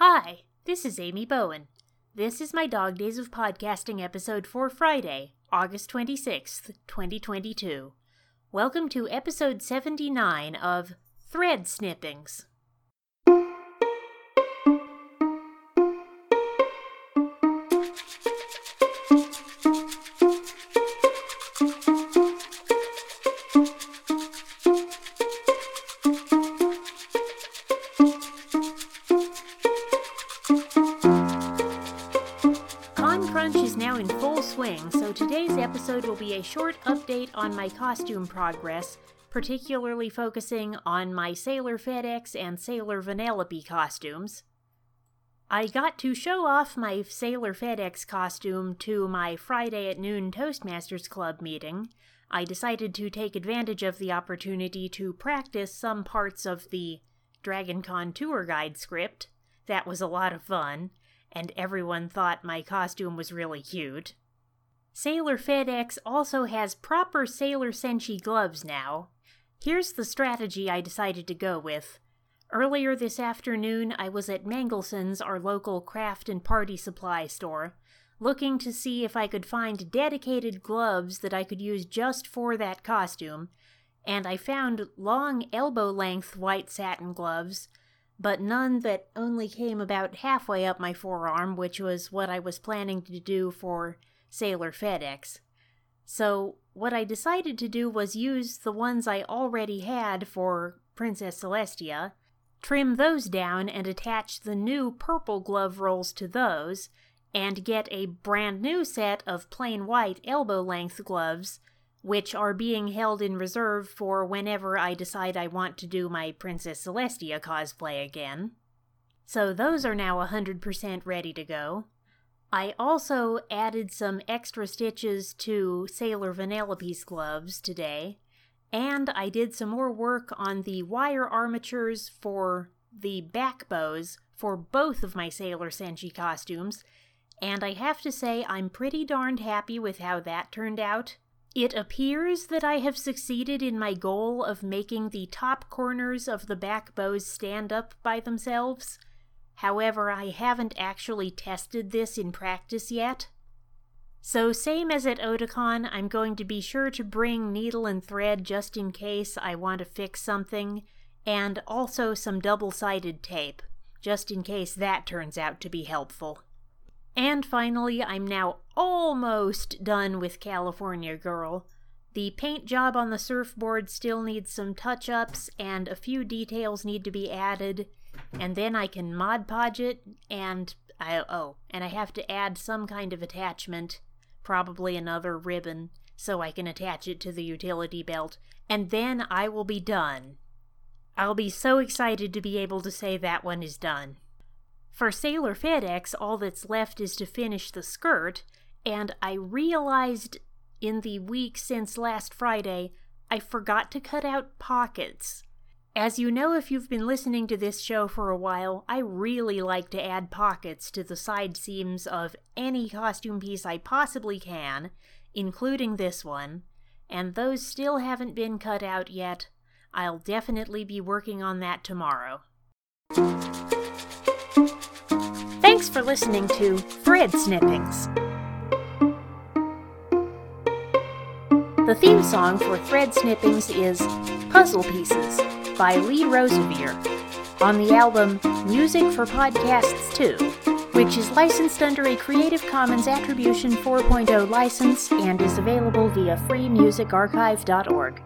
Hi, this is Amy Bowen. This is my Dog Days of Podcasting episode for Friday, August 26th, 2022. Welcome to episode 79 of Thread Snippings. So today's episode will be a short update on my costume progress, particularly focusing on my Sailor FedEx and Sailor Vanellope costumes. I got to show off my Sailor FedEx costume to my Friday at noon Toastmasters Club meeting. I decided to take advantage of the opportunity to practice some parts of the DragonCon tour guide script. That was a lot of fun and everyone thought my costume was really cute. Sailor FedEx also has proper Sailor Senshi gloves now. Here's the strategy I decided to go with. Earlier this afternoon, I was at Mangelsen's, our local craft and party supply store, looking to see if I could find dedicated gloves that I could use just for that costume, and I found long elbow length white satin gloves but none that only came about halfway up my forearm, which was what I was planning to do for Sailor FedEx. So, what I decided to do was use the ones I already had for Princess Celestia, trim those down and attach the new purple glove rolls to those, and get a brand new set of plain white elbow length gloves which are being held in reserve for whenever I decide I want to do my Princess Celestia cosplay again. So those are now 100% ready to go. I also added some extra stitches to Sailor Vanellope's gloves today, and I did some more work on the wire armatures for the back bows for both of my Sailor Senshi costumes, and I have to say I'm pretty darned happy with how that turned out. It appears that I have succeeded in my goal of making the top corners of the back bows stand up by themselves. However, I haven't actually tested this in practice yet. So, same as at Otakon, I'm going to be sure to bring needle and thread just in case I want to fix something, and also some double sided tape, just in case that turns out to be helpful. And finally, I'm now almost done with California Girl. The paint job on the surfboard still needs some touch ups, and a few details need to be added, and then I can Mod Podge it, and I, oh, and I have to add some kind of attachment, probably another ribbon, so I can attach it to the utility belt, and then I will be done. I'll be so excited to be able to say that one is done. For Sailor FedEx, all that's left is to finish the skirt, and I realized in the week since last Friday I forgot to cut out pockets. As you know, if you've been listening to this show for a while, I really like to add pockets to the side seams of any costume piece I possibly can, including this one, and those still haven't been cut out yet. I'll definitely be working on that tomorrow. Thanks for listening to Thread Snippings. The theme song for Thread Snippings is Puzzle Pieces by Lee Rosevere on the album Music for Podcasts 2, which is licensed under a Creative Commons Attribution 4.0 license and is available via freemusicarchive.org.